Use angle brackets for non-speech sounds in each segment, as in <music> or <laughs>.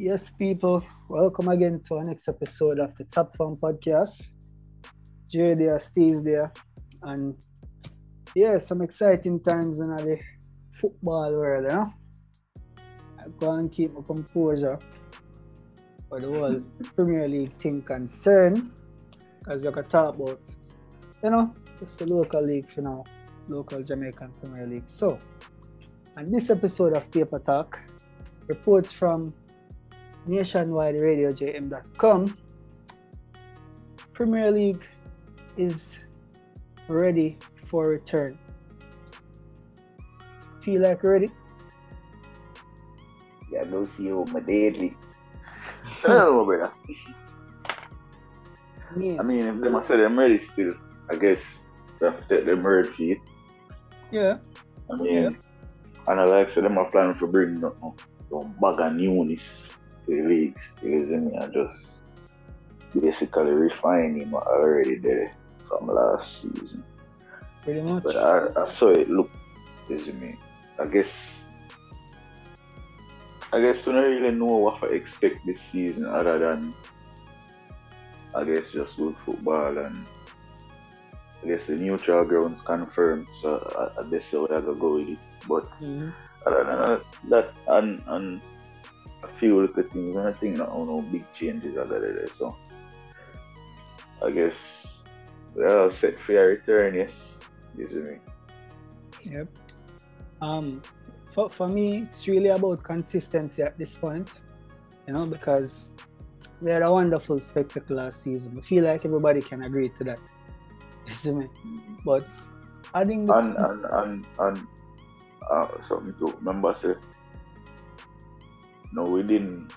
Yes, people, welcome again to our next episode of the Top Form Podcast. Jay there, Steve's there, and yeah, some exciting times in the football world, you know. I go and keep my composure for the whole <laughs> Premier League thing concerned, because you can talk about, you know, just the local league for now, local Jamaican Premier League. So, on this episode of Paper Talk, reports from nationwideradiojm.com, Premier League is ready for return. Feel like ready? Yeah, go see you my deadly. oh, brother. Yeah. I mean, if them say them ready still, I guess we have to take them word for yeah. I mean, Yeah. and I like say them are planning for bringing up some bag of newness leagues. You see me? I just basically refining what already there from last season. Pretty much. But I, I saw it look, you see me? I guess, I guess we don't really know what to expect this season other than, I guess, just good football and I guess the neutral grounds confirmed, so I, I guess I would have to go with it. But Mhm. other than that, that and, and a few little things, and I think not no big changes are there, there. So I guess we are set for your return, yes. You see me? Yep. Um, for, for me, it's really about consistency at this point, you know, because we had a wonderful spectacle last season. I feel like everybody can agree to that. <laughs> You see me? But I think and and and, and uh, something to remember say no within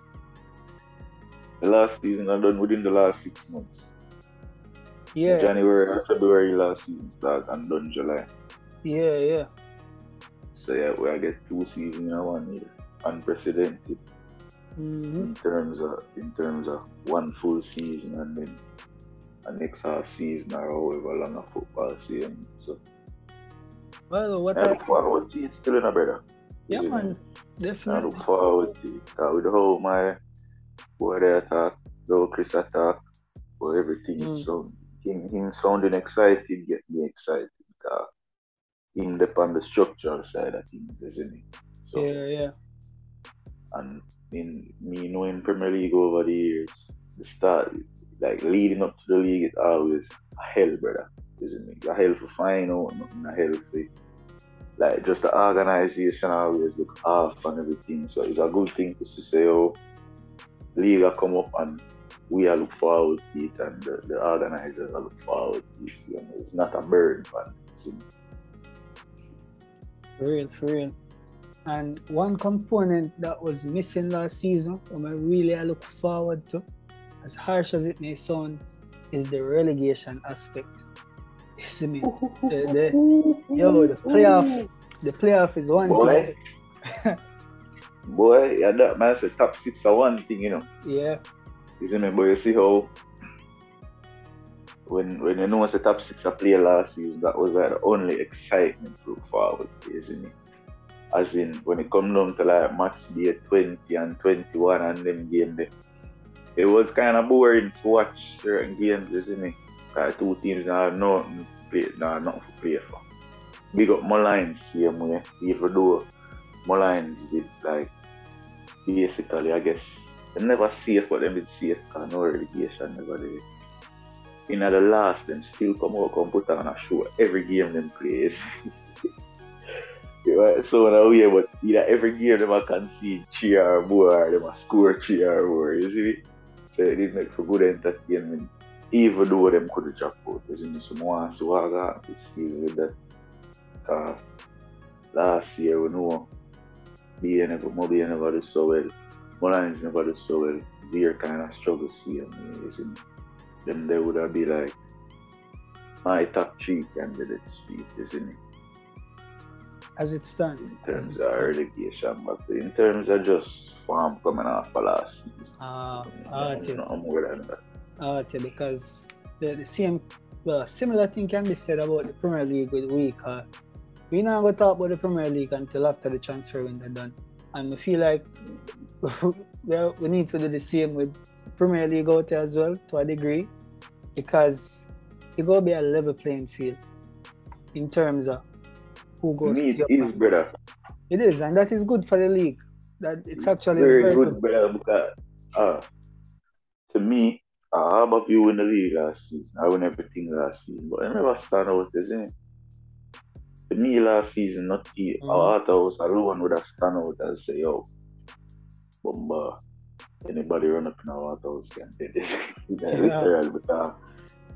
the last season I done within the last six months. yeah, January or February last season start and done July. yeah, yeah. So yeah, we get two seasons in one year. Unprecedented hmm in terms of in terms of one full season and then a next half season or however long a football season. So Well, what I I, look forward to still in a better. Yeah, see me? I definitely. look forward to it. With the whole my boy there attack, the Chris attack, for everything. Mm. So him, him sounding excited get me excited. Uh, him dep on the structural side of things, isn't it? So Yeah, yeah. and in me knowing Premier League over the years, the start like leading up to the league it's always a hell, brother. Isn't it? A hell for final, nothing a hell for like just the organization always look off and everything. So it's a good thing to say, oh, league will come up and we are look forward to it and the, the organizers are look forward to it. You know, it's not a burden. For real, for real. And one component that was missing last season, and I really I look forward to, as harsh as it may sound, is the relegation aspect. You see me? The, the, yo, the playoff, the playoff is one Boy. thing. <laughs> Boy, yeah, that man said top six are one thing, you know. Yeah, Isn't it? But you see how when when you know it's the top six I played last season, that was like the only excitement to look forward to, isn't it? As in when it come down to like match day twenty and twenty one and them game there. It was kinda boring to watch certain games, isn't it? Like two teams that have nothing play nah, nothing to play for. Big up Molynes same way, even though Molynes did like basically I guess they never safe, but them did safe because no relegation never did. In the last, them still come out, come put on a show every game them plays. <laughs> Right, so now yeah, but either every game them a concede three or more, or them a score three or more, you see? So it did make for good entertainment, even though them could drop out. You see me? So I want to see what I got this season with that. Uh, last year we know BA never, Moby never do so well. Molynes never do so well. We're kind of struggle seeing me, you see me? Then they would have be like my top three candidates, you see me? as it stands. in terms of relegation, but in terms of just form coming off the last season, Ah, I'm ah, okay. not more than that. Okay, because the, the same, well, similar thing can be said about the Premier League with week. Uh, we not gonna talk about the Premier League until after the transfer window done, and I feel like <laughs> well, we need to do the same with Premier League out there as well to a degree because it going to be a level playing field in terms of who goes Me, to it is, brother. It is, and that is good for the league. That it's actually very, very good, good. brother. Because uh, to me, uh, how about you in the league last season? I won everything last season, but I never stand out, isn't it? To me, last season, not the Mhm. our was alone would have stand out and say, yo, Bomba, anybody run up in our house can do this. <laughs> Yeah. Literally, because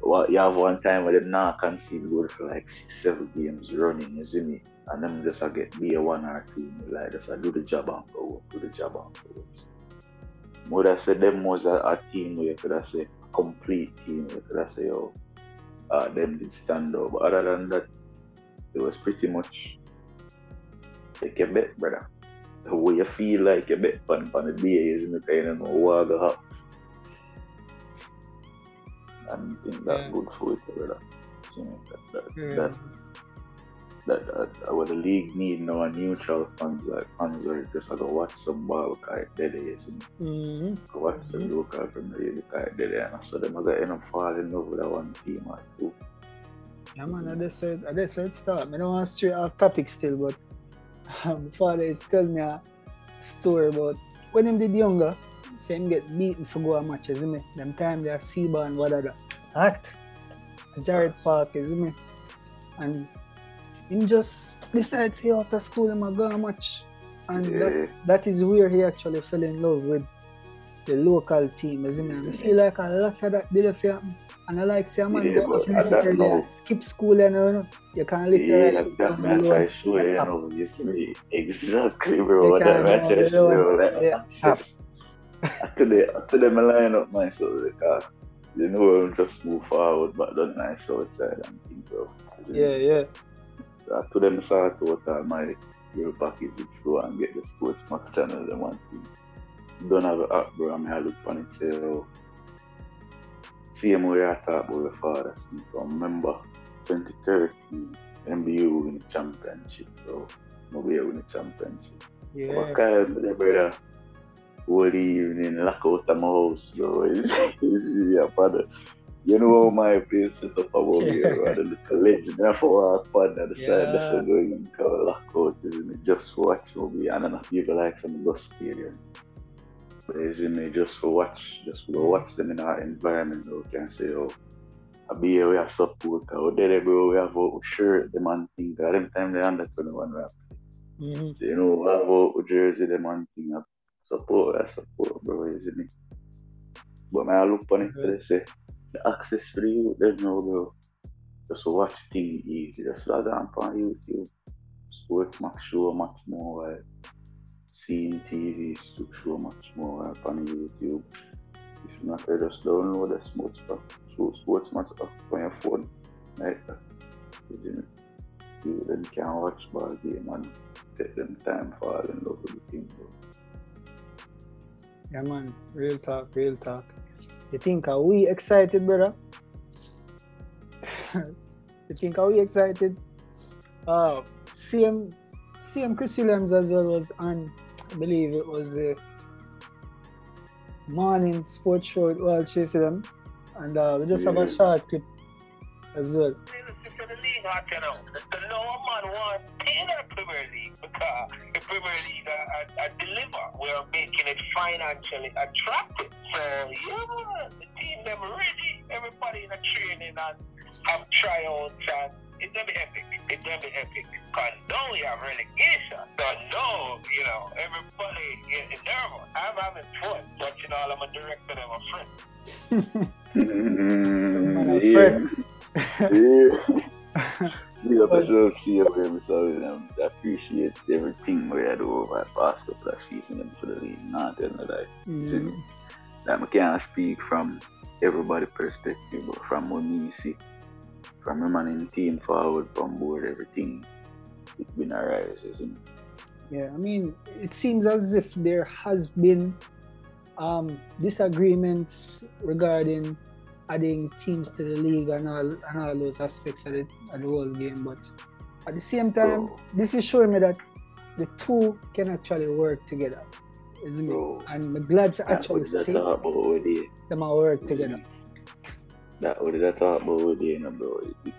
what you have one time where them not concede goal for like six, seven games running, you see me? And them just a get be a one or two, like just I do the job and go, do the job and go. Would I say them was a, a team where you could have say a complete team where you could have say, oh, uh, them did stand up. But other than that, it was pretty much take a bet, brother. The way you feel like you bet on, on the day is me kind of know what go happen. And I think that's Yeah. good for it, brother. You know, that, that, Yeah. that, that, that, uh, what the league need now a neutral fans like fans where just like go watch some ball because it's dead is Mhm. go watch the Mhm. local Premier League because it's dead and so them are gonna end up falling in love with that one team or two. Yeah, man, I just said, I just said start. I don't want to stray off topic still, but um, father is telling me a story about when him did younger, same get beaten for go a matches, isn't me? Them time they are Seba and what other. Hot. Jarrett Park, isn't me? And him just decided to say after school him a go match. And that, that is where he actually fell in love with the local team, it? And I feel like a lot of that did happen. And I like say, man, Yeah, go off I necessarily know. skip school and you know, you can yeah, literally that, that come man to show you, Yeah. know, you see exactly bro, You what can that man go try to show you, alone. like, Yeah. just- after the after them line up myself because you know just move forward but don't nice outside and think bro. Yeah, yeah. So to them start to total my real package with flow and get the sports max channel them one thing. Don't have an app bro, I mean I look on it say oh same way I talk about your father see from remember 2013 MBU win the championship bro. Nobody win the championship. Yeah. But Kyle, my brother, all the evening, lock out of my house, bro. <laughs> Yeah, father. You know how my place set up above here, bro. The legend, I for walk on the other side, that's Yeah. going to lock out, it? Just watch movie, and enough people like some bus stadium. But isn't it just for watch, just for watch them in our environment, bro. Can say, oh, I be here, we have support, out there, bro, we have a shirt, the man think, at them time they under 21, we have Mhm. you know, I vote with Jersey, them and thing. I support, I support, bro, isn't it? But man, I look on it, they say, the access for the youth, there's no, bro. Just watch thing easy, just log on on YouTube. Sports Max show much more, while seeing TV to show much more while on YouTube. If not, you just download the sports stuff, so sports match up on your phone, like. Isn't it? You then can watch ball game and take them time fall in love with the. Bro. Yeah, man. Real talk, real talk. You think are we excited, brother? <laughs> you think are we excited? Uh, CM, CM Chris Williams as well was on, I believe it was the morning sports show at World Chasing them. And uh, we just have a Yeah. short clip as well. to the league, I tell you, the lower man want in the Premier League because the Premier League I, I, I deliver. We're making it financially attractive. So yeah, the team them ready. Everybody in the training and have tryouts and it's gonna be epic. It's gonna be epic. Cause now we have relegation. So no, you know, everybody is nervous. I'm having fun watching all of my director and my friends. Man, a yeah. friend. yeah. We have to see him, so um, I appreciate everything we had over the past couple of seasons for the league. Not telling you that. Mhm. Like, I can't speak from everybody's perspective, but from see, from the man in team forward, from board, everything, it's been a rise, isn't it? Yeah, I mean, it seems as if there has been um, disagreements regarding adding teams to the league and all and all those aspects of the, of the whole game. But at the same time, this is showing me that the two can actually work together. Isn't Bro. it? And I'm glad to actually see talk about there. them all work together. That what did I talk about over there, you know, bro? It,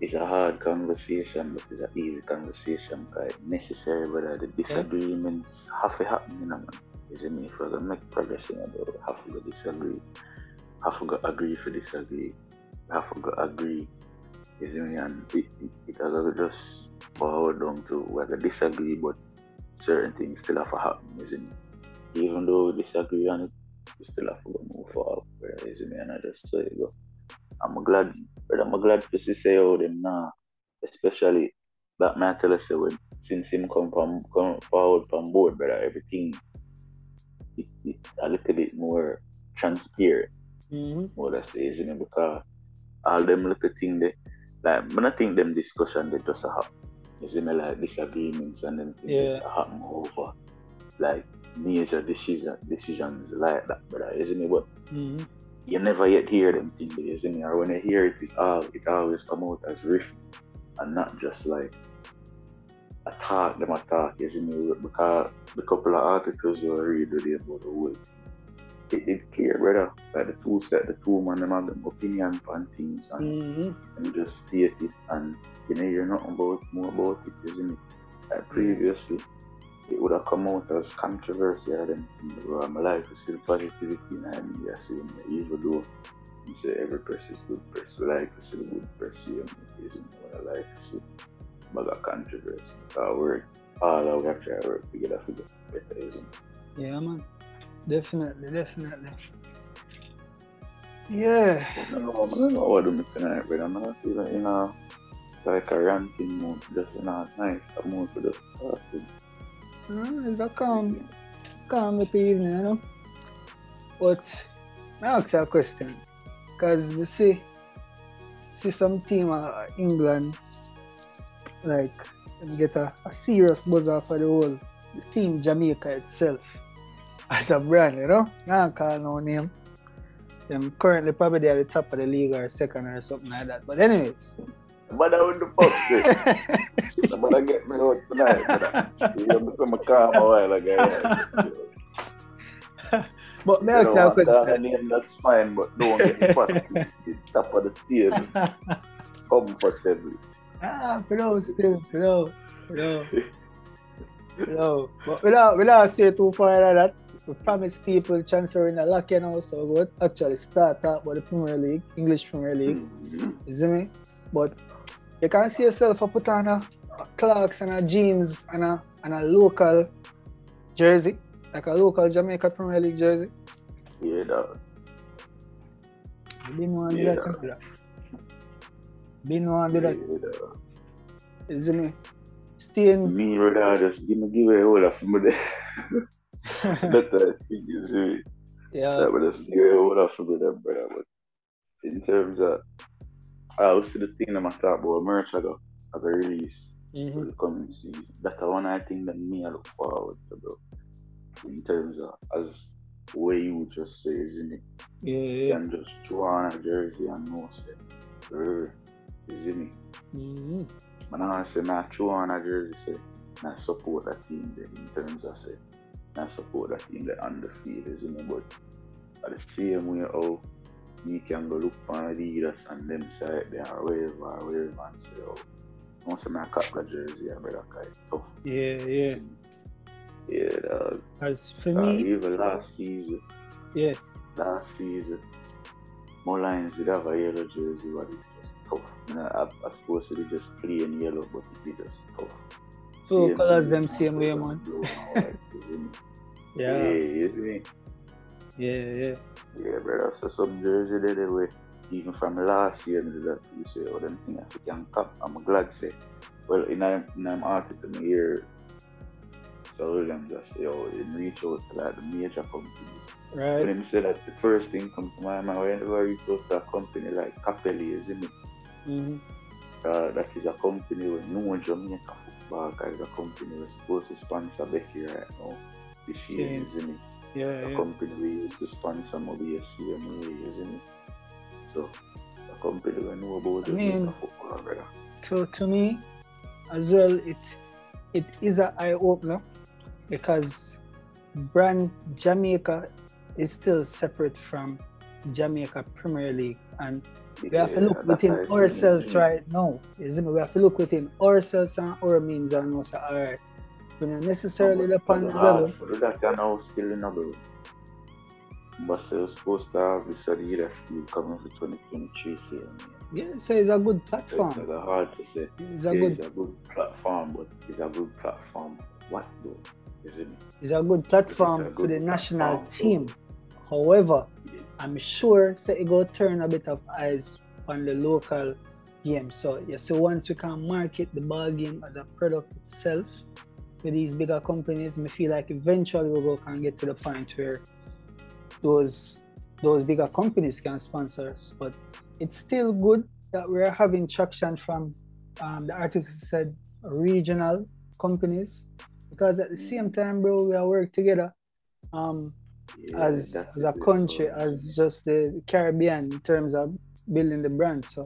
it's a hard conversation, but it's an easy conversation. Cause it's necessary, but the disagreements have to happen, you know, man. Isn't me? If we're make progress, you know, bro, have to disagree. Have to agree for disagree. Have to go agree. Isn't me? And it, it, it has just forward down to we're disagree, but certain things still have to happen, isn't it? Even though we disagree on it, we still have to move forward. Isn't me? And I just say, go. I'm glad, but I'm glad to see say how them now, especially that man tell us when since him come from come forward from board, brother, everything it, it a little bit more transparent. Mm-hmm. What I say, isn't it? Because all them little thing they like, but I think them discussion they just a happen. Isn't it like disagreements and then things Yeah. happen over like major decision decisions like that, brother, isn't it? But Mm-hmm. you never yet hear them things, isn't it? Or when you hear it, it's all it always come out as riff and not just like a talk, them a talk, isn't it? Because the couple of articles you read today about the whole it, did clear, brother. Like the two set, the two man, them have them opinion on things and, Mm-hmm. and just state it and you know you're nothing about more about it, isn't it? Like previously it would have come out as controversy and then my life is still positivity and media saying that even though you say every press is good like to see the good press here, isn't what I like to. But a controversy. Our work, all our work, try to work together for get better, isn't it? Yeah, man. Definitely, definitely. Yeah. I don't know, I don't know what tonight, but I'm not feeling, you know, like a ranting mood, just you know, nice, a mood for the talking. Uh, it's a calm, calm with the evening, you know. But I ask you a question. Because we see, see some team uh, England, like, get a, a serious buzz off of the whole the team Jamaica itself <laughs> as a brand, you know. Now call no name. Them currently probably they at the top of the league or second or something like that. But anyways. But I would the fuck say, somebody get me out tonight, but you know, some calm a while ago. but me You ask you a question. name that's fine, but don't get me fucked. It's top of the stairs, comfortably. Ah, pero still, pero, pero, pero. But without, without stray too far like that, we promise people transfer in the lock, you know, so good. Actually, start talk about the Premier League, English Premier League, Mhm. you see me? But you can see yourself a put on a, a Clarks and a jeans and a, and a local jersey, like a local Jamaica Premier League jersey. Yeah, dog. You didn't want to do Yeah. that, know. Didn't want to do Yeah, that, dog. you see me? Me, brother, just give me give away all of them. That's the thing, you see. yeah. That would just give away all of them, brother. But in terms of, See the thing that I talk about merch I got, I got release for Mhm. the coming season. That's the one I think that me I look forward to, bro. In terms of, as way you just say, isn't it? Yeah, yeah. can just throw on a jersey and know, say, isn't it? Mhm. But now I say, I throw on a jersey, say, I support that team there in terms of, say, I support that team on the field, isn't it? But at the same way, how you can go look for Adidas and them side there wherever, wherever, and say, oh, once I cut the jersey, I better it tough. Yeah, yeah. Yeah, dog. As for Uh, me, even last season, yeah, last season, Molynes did have a yellow jersey, but it was tough. You know, I, I suppose it just plain yellow, but it was just tough. Two Same colours them same way, man. and <laughs> white, isn't it? yeah, Yeah, you see me? Yeah, yeah. Yeah, brother. So some jersey there, they were even from last year, that you say, oh, them thing I can cap. I'm glad say. Well, in a in an article in here, so William just oh, him reach out to like the major companies. When Right. him say that the first thing comes to my mind whenever I reach out to a company like Capelli, isn't it? Mm-hmm. Uh, that is a company with no Jamaica football, it's a company that's supposed to sponsor Becky right now. This year, Yeah. isn't it? Yeah, a yeah. company we used to sponsor maybe a CMA, isn't it? So, a company we know about I the mean- football, brother. To to me, as well, it it is an eye opener because brand Jamaica is still separate from Jamaica Premier League, and we have to look within how it is, ourselves isn't it? right now. You? We have to look within ourselves and our means and know say, all right, we're necessarily But- upon the the level. half of that are now still in a bro. But they were supposed to have this Adidas deal coming for 2023 season. Yeah, so it's a good So platform. It's like hard to say. It's a Yeah, good, It's a good platform, but it's a good platform. What though? Isn't it? it's a good platform a for the national platform, so- team. However, I'm sure say it go turn a bit of eyes on the local game. So yeah, so once we can market the ball game as a product itself with these bigger companies, me feel like eventually we will can get to the point where those those bigger companies can sponsor us. But it's still good that we're having traction from um, the article said regional companies because at the same time, bro, we are work together. Um, Yeah, as as a country, part. as just the Caribbean in terms of building the brand. So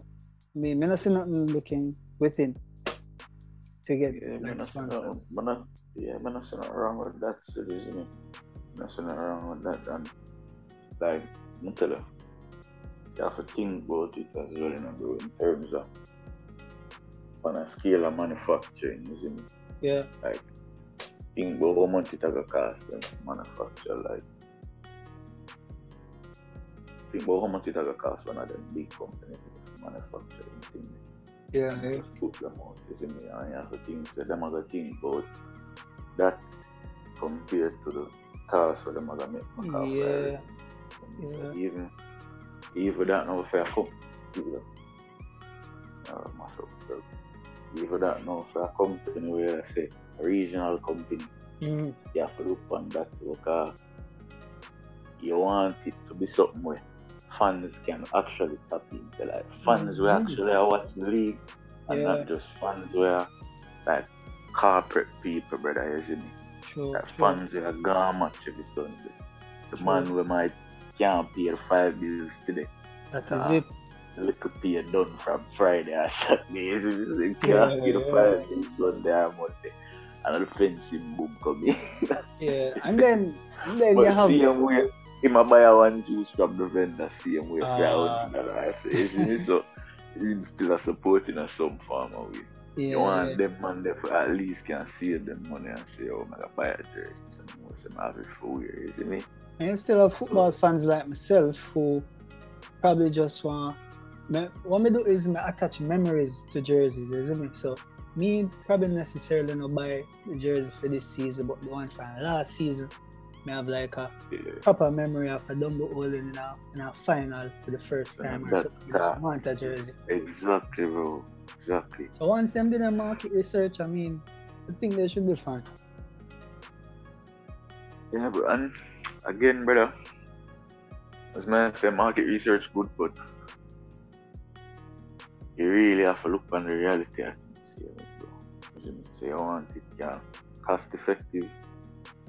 I mean, I don't see nothing looking within get Yeah, like that's not, man, not- yeah, man, that's not wrong with that, isn't it? That's not wrong with that, and like, I tell you, you have to think about it as well, you know, bro, in terms of on a scale of manufacturing, isn't it? Yeah, Think about how much it gonna cost them to manufacture, like, think about how much it gonna cost one of them big companies to manufacture them things. Yeah, yeah. just put them out, you see me? And you have to think, so them are think about that compared to the cars for them are gonna make Macaw Yeah, yeah. Even, even that for a company, see that? Uh, myself, so, even that for a company where I say, a regional company, Mhm. you have to look on that because you want it to be something where fans can actually tap into like fans will Mhm. actually watch the league and Yeah. not just fans where like corporate people brother you see me True, like true. fans where gone match every Sunday the True. man we might can't pay five bills today That is Ah. it. little pay done from Friday or Saturday <laughs> you see me? can't pay five bills Sunday or Monday and the fencing boom come in Yeah, <laughs> and then and then you have same way, him a buy one juice from the vendor, same way, uh, you see me? So, he's still a supporting of some farmer way. yeah, You want them man there for at least can save them money and say, oh, I'm gonna buy a jersey. So, most of them have it for wear, you see me? And you still have football fans like myself who probably just want. Me, what me do is me attach memories to jerseys, you see me? So me probably necessarily not buy the jersey for this season, but the one from last season, me have like a proper memory of a Dumbo holding in a, in a final for the first time or something. That- want a jersey. Exactly, bro. Exactly. So once them did a market research, I mean, I think they should be fine. Yeah, but and again, brother, as man say, market research good, but you really have to look on the reality of things here, bro. You see me? So you want it yeah, cost effective,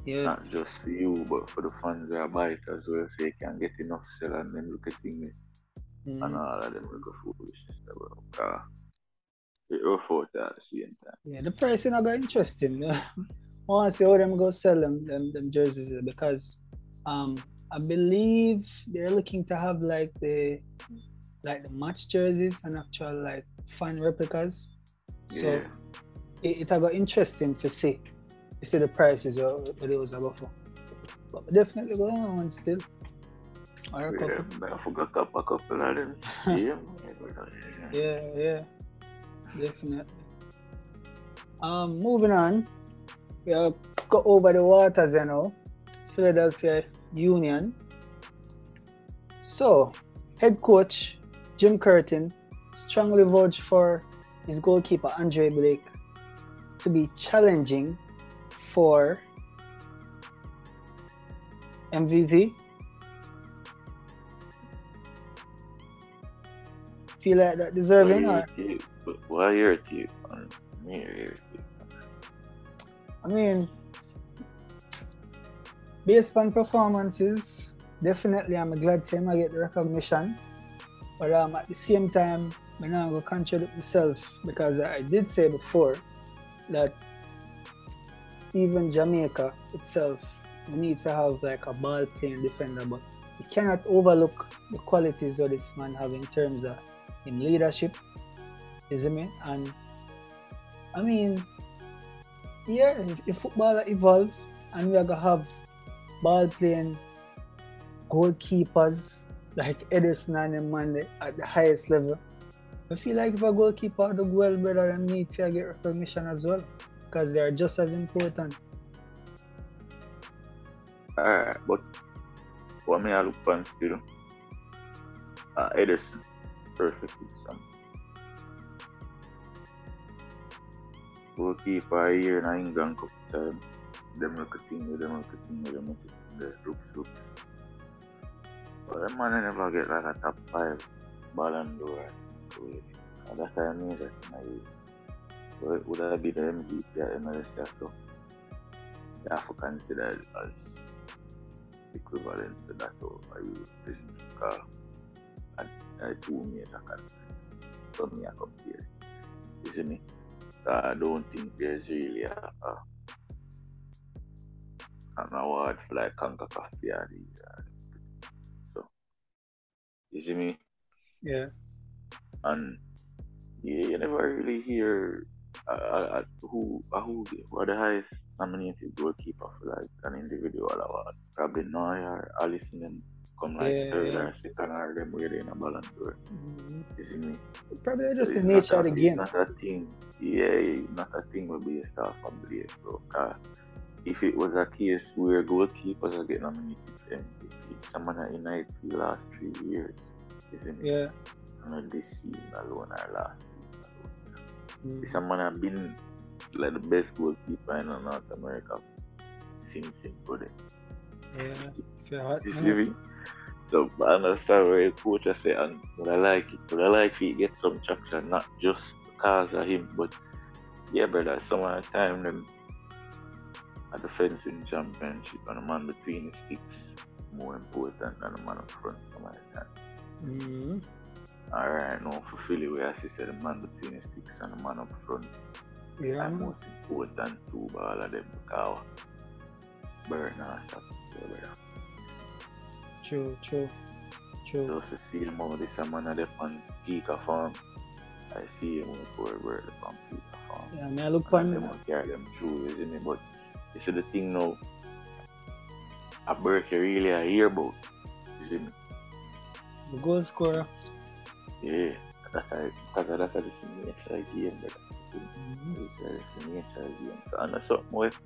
Yeah, not just for you, but for the fans that buy it as well, so you can get enough sell and then look at things and mm, all of them look foolishness, bro. Uh, it rough out at the same time. yeah. The pricing are going interesting. <laughs> I want to see how them go sell them, them, them jerseys because um I believe they're looking to have like the like the match jerseys and actual like fan replicas. So Yeah. it, it got interesting to see. You see the prices what, what those are for. But definitely go on one still. Or a Yeah, couple. man, I forgot a couple of them. yeah, yeah. Yeah, yeah. Definitely. Um moving on. We have got over the waters you know. Philadelphia Union. So head coach Jim Curtin strongly vouched for his goalkeeper Andre Blake to be challenging for MVP. Feel like that deserving Why or your tape? But Why your tape? man? Me or your tape? I mean based on performances, definitely I'm glad to him I get the recognition. But um, at the same time, I'm not going to contradict myself because I did say before that even Jamaica itself we need to have like a ball playing defender, we cannot overlook the qualities of this man have in terms of in leadership. See me? And I mean, yeah, if, if football evolves and we are gonna have ball playing goalkeepers like Ederson and Mande at the highest level, I feel like if a goalkeeper do well better than need to get recognition as well. Because they are just as important. Alright, but what may I look for still? Uh, Ederson, perfectly some. Goalkeeper here in England couple times. Them will continue, them will continue, them will continue. But that man never get like a top five Ballon d'Or. That's what so would have been the MVP at MLS so you have to consider as equivalent to that of a European car and uh, two major countries. So me I compare. You see me? So I don't think there's really a, a an award for like CONCACAF PRD. So you see me? Yeah. And yeah, you never really hear uh, uh, who uh, who are the highest nominated goalkeeper for like an individual award. Probably Neuer, Alisson, and come like Yeah, third yeah. or second or them really in a Ballon d'Or. Mhm. You see me? Probably just the It's nature of the game. Not a thing. Yeah, not a thing will be a star from Blake, bro. 'Cause if it was a case where goalkeepers are getting nominated for MVP, someone at United the last three years, isn't me? Yeah. Not this season alone or last. Someone have been like the best goalkeeper in North America since him good. Yeah. If You see me? So I understand where the coach has said and but I like it. But I like he get some traction, not just because of him, but yeah, brother, some of the time them a defending championship and the man between the sticks more important than a man up front some of the time. Mhm. Alright, Philly we as you said the man between the sticks and the man up front Yeah, and most important two ball of them because burn or something. Brother. True, true, true. Just to see him out this man of them on peak of form. I see him with poor bird on of form. Yeah, man, I look And them will carry them through, isn't it? But you see the thing now, a bird you really a hear about. Isn't it? The goal scorer. Yeah. That's a, because that's a different nature of game, Mhm. it's a different nature of. So, and with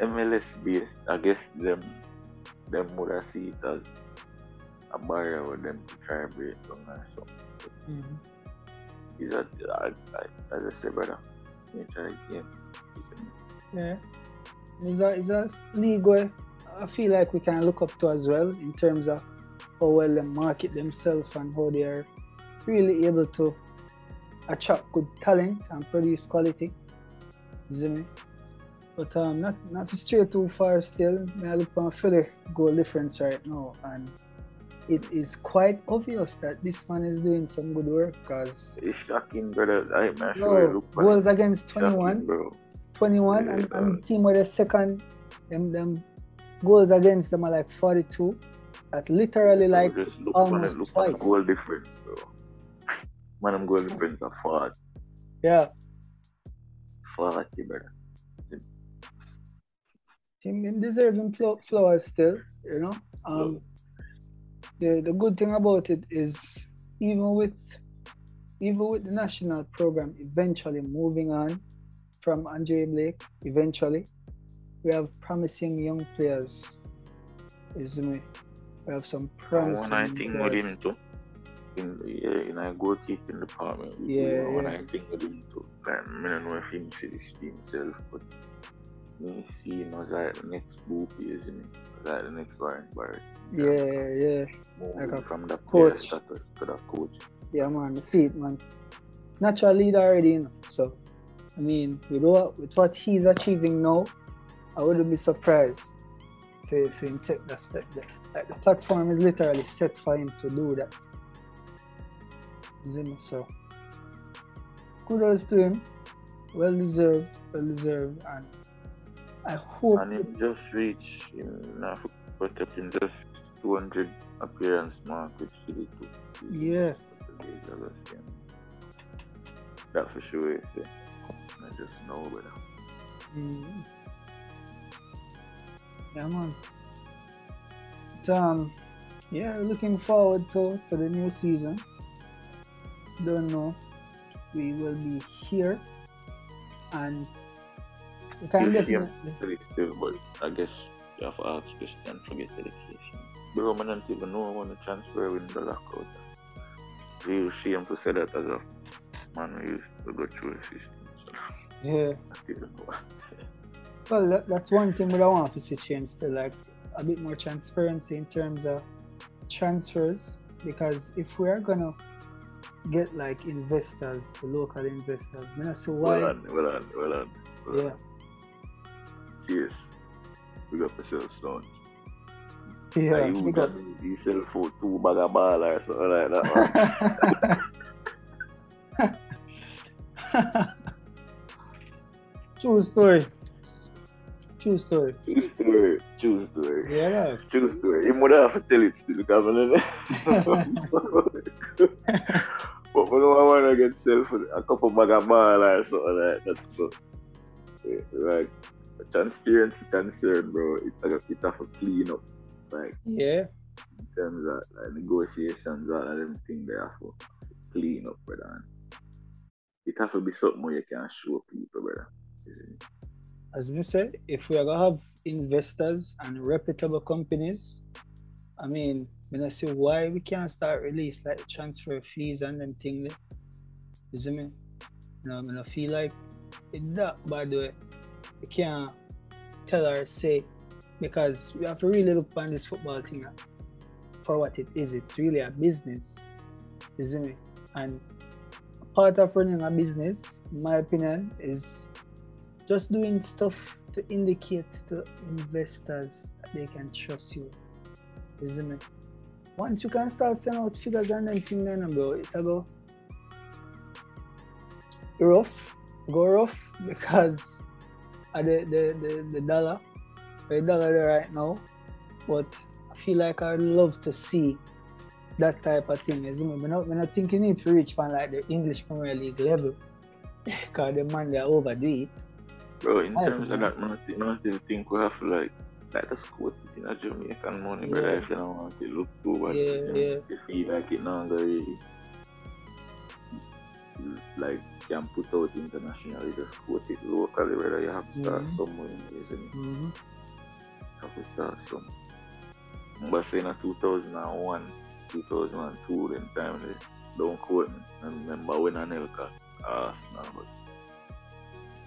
MLS based, I guess them them would have see it as a barrier with them try and or something. Mhm. is that. Yeah. It's a, it's a league I feel like we can look up to as well in terms of how well they market themselves and how they are really able to attract good talent and produce quality. You? But um, not not to stray too far still. I look on the goal difference right now, and it is quite obvious that this man is doing some good work because It's shocking, brother. I'm not no, sure goals against Shocking, 21. bro. 21 and, Yeah. and team with the second them them goals against them are like 42 that's literally like just look almost it, look on the twice. goal difference, bro. Man, them goal difference are 40, yeah 40, brother. team him deserving flo- flowers still you know? Um the the good thing about it is even with even with the national program eventually moving on from Andre Blake eventually we have promising young players. You see me we have some promising one I think players. Him. In yeah, uh, in a goalkeeping department. Yeah, yeah. I think with him too. Like, I don't know if him himself, but me see him as like the next isn't he? As like the next Warren Barrett. yeah yeah Moving Like from the coach. status to the coach. Yeah, man, see it, man. Natural leader already, you know. So, I mean, with what, with what he's achieving now, I wouldn't be surprised if, he take that step there. Like, the platform is literally set for him to do that. Me? So, kudos to him. Well deserved, well deserved. And I hope And it just reached him now protect him just 200 appearance mark which he did too. yeah. That for sure is it. I just know better. Mm. Yeah, man. But, um, yeah, looking forward to, to the new season. Don't know. We will be here, and we can definitely. But I guess you have to ask Christian to get education. Bro, man, don't even know when the transfer in the lockout. Real shame to say that as a man who used to go through the system. So, Yeah. I don't even know. Well, that, that's one thing we don't want to see change to like a bit more transparency in terms of transfers because if we are gonna get like investors, the local investors, I see why. Well on, well on, well on. Well yeah. Cheers. We got yourself stones. yeah. Like, you got you sell for two bag of ball or something like that. <laughs> True story. True story. True story. True story. Yeah, no. True story. He would have to tell it still in. <laughs> but we don't want to get for a couple bag of ball or something like that. So, eh, like, transparency concern, bro. It's like it have to clean up. Like, yeah, in terms of like, negotiations, all of them things they have to clean up, brother. And it has to be something where you can show people, brother. As we said, if we are gonna have investors and reputable companies, I mean, when I say why we can't start release like transfer fees and them thing there. You see me? You know, I mean, I feel like it that by the way, we can't tell or say because we have to really look on this football thing uh, for what it is. It's really a business. You see me? And part of running a business, in my opinion, is just doing stuff to indicate to investors that they can trust you. See me? Once you can start sending out figures and then thing then bro, it'll go rough. Go rough because of the, the, the, the dollar. The dollar there right now. But I feel like I'd love to see that type of thing. You see me? When I, when I think you need to reach from like the English Premier League level. Because the man they overdo it. Bro, in I terms of that, man, I think- man, I still think we have to like, like quote it in a Jamaican money, brother, Yeah. if you don't want to look too bad. Yeah, you know, yeah. You feel like it now really, like, can put out internationally, just quote it locally, brother, you have to start Mhm. somewhere, isn't it? Mm-hmm. You have to start some. But saying in 2001, 2002, then time, they don't quote me. I remember when Anelka asked now, but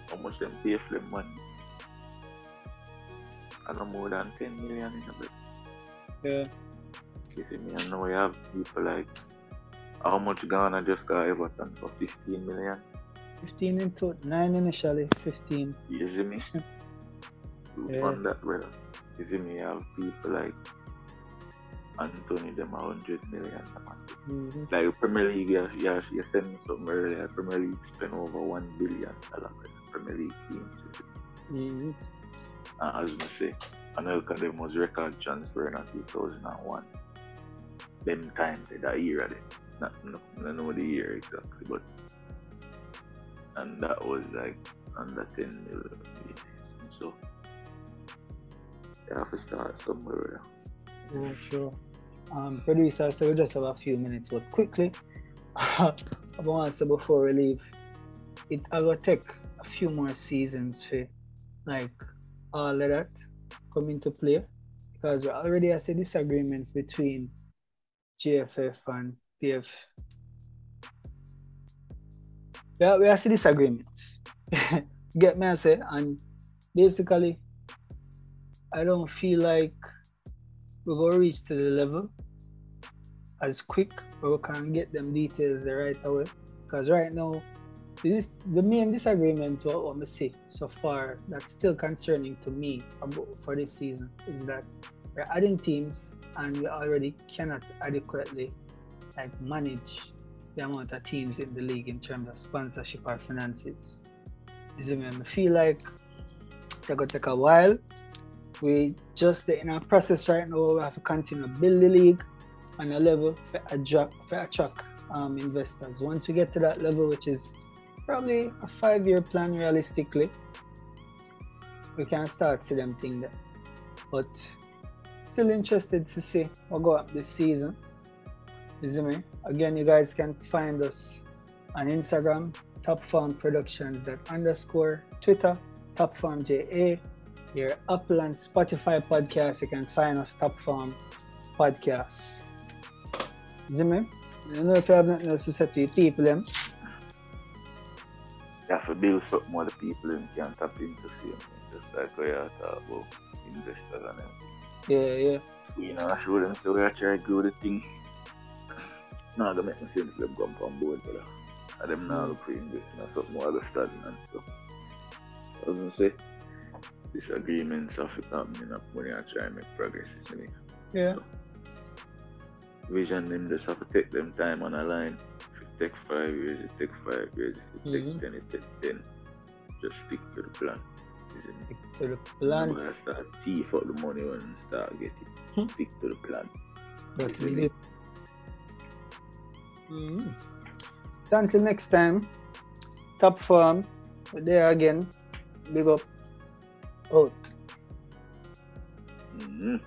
how much them pay for them money? I know more than 10 million in a bit. Yeah. You see me, I know you have people like, how much Ghana just got Everton for 15 million? 15 into 9 initially, 15. You see me? You Yeah. fund that, brother. You see me, you have people like Antony, them a 100 million. Mm-hmm. Like Premier League, you, you, you send me something earlier. Premier League spent over $1 billion on Premier League teams. Mm-hmm. And as I say, Anelka them was record transfer in 2001. Them time, that year, they, not, I don't know the year exactly, but and that was like under 10 million. So, you have to start somewhere. Yeah, sure. Um, producer, so we just have a few minutes, but quickly, <laughs> I want to say before we leave, it I will take a few more seasons for like Uh, all of that come into play because we already have say disagreements between JFF and PF. Yeah, we have disagreements. <laughs> Get me I say, and basically, I don't feel like we're gonna reach to the level as quick or we can get them details the right away. Because right now, this the main disagreement what what me see so far that's still concerning to me for this season is that we're adding teams and we already cannot adequately like manage the amount of teams in the league in terms of sponsorship or finances. See me? I feel like It's to take a while. We just in our process right now. We have to continue to build the league on a level for attract, for attract um, investors. Once we get to that level, which is probably a five-year plan realistically, we can start see them thing there. But still interested to see what go up this season. You see me? Again, you guys can find us on Instagram, Top Farm Productions that underscore Twitter, Top Farm JA. Your Upland Spotify podcast, you can find us Top Farm Podcast. You see me? I don't know if you have nothing else to say to your people, them. You have to build something the people them can tap into same thing. Just like we are talking about investors and them. Yeah, yeah. We know show them so we are trying to grow the thing. Not gonna make me sense them come on board, brother. Uh, and them now look for investing or something they're studying and stuff. I was gonna say disagreements of it happening up when you are trying to make progress, isn't it? Yeah. vision them just have to take them time on a line. If it take five years, it take five years. If it Mhm. take ten, it take ten. Just stick to the plan. It? To the You plan. gotta start thief out the money when you start get Hmm. Stick to the plan. That is it. Mhm. So Until next time, top form. We're there again. Big up. Out. Mm-hmm.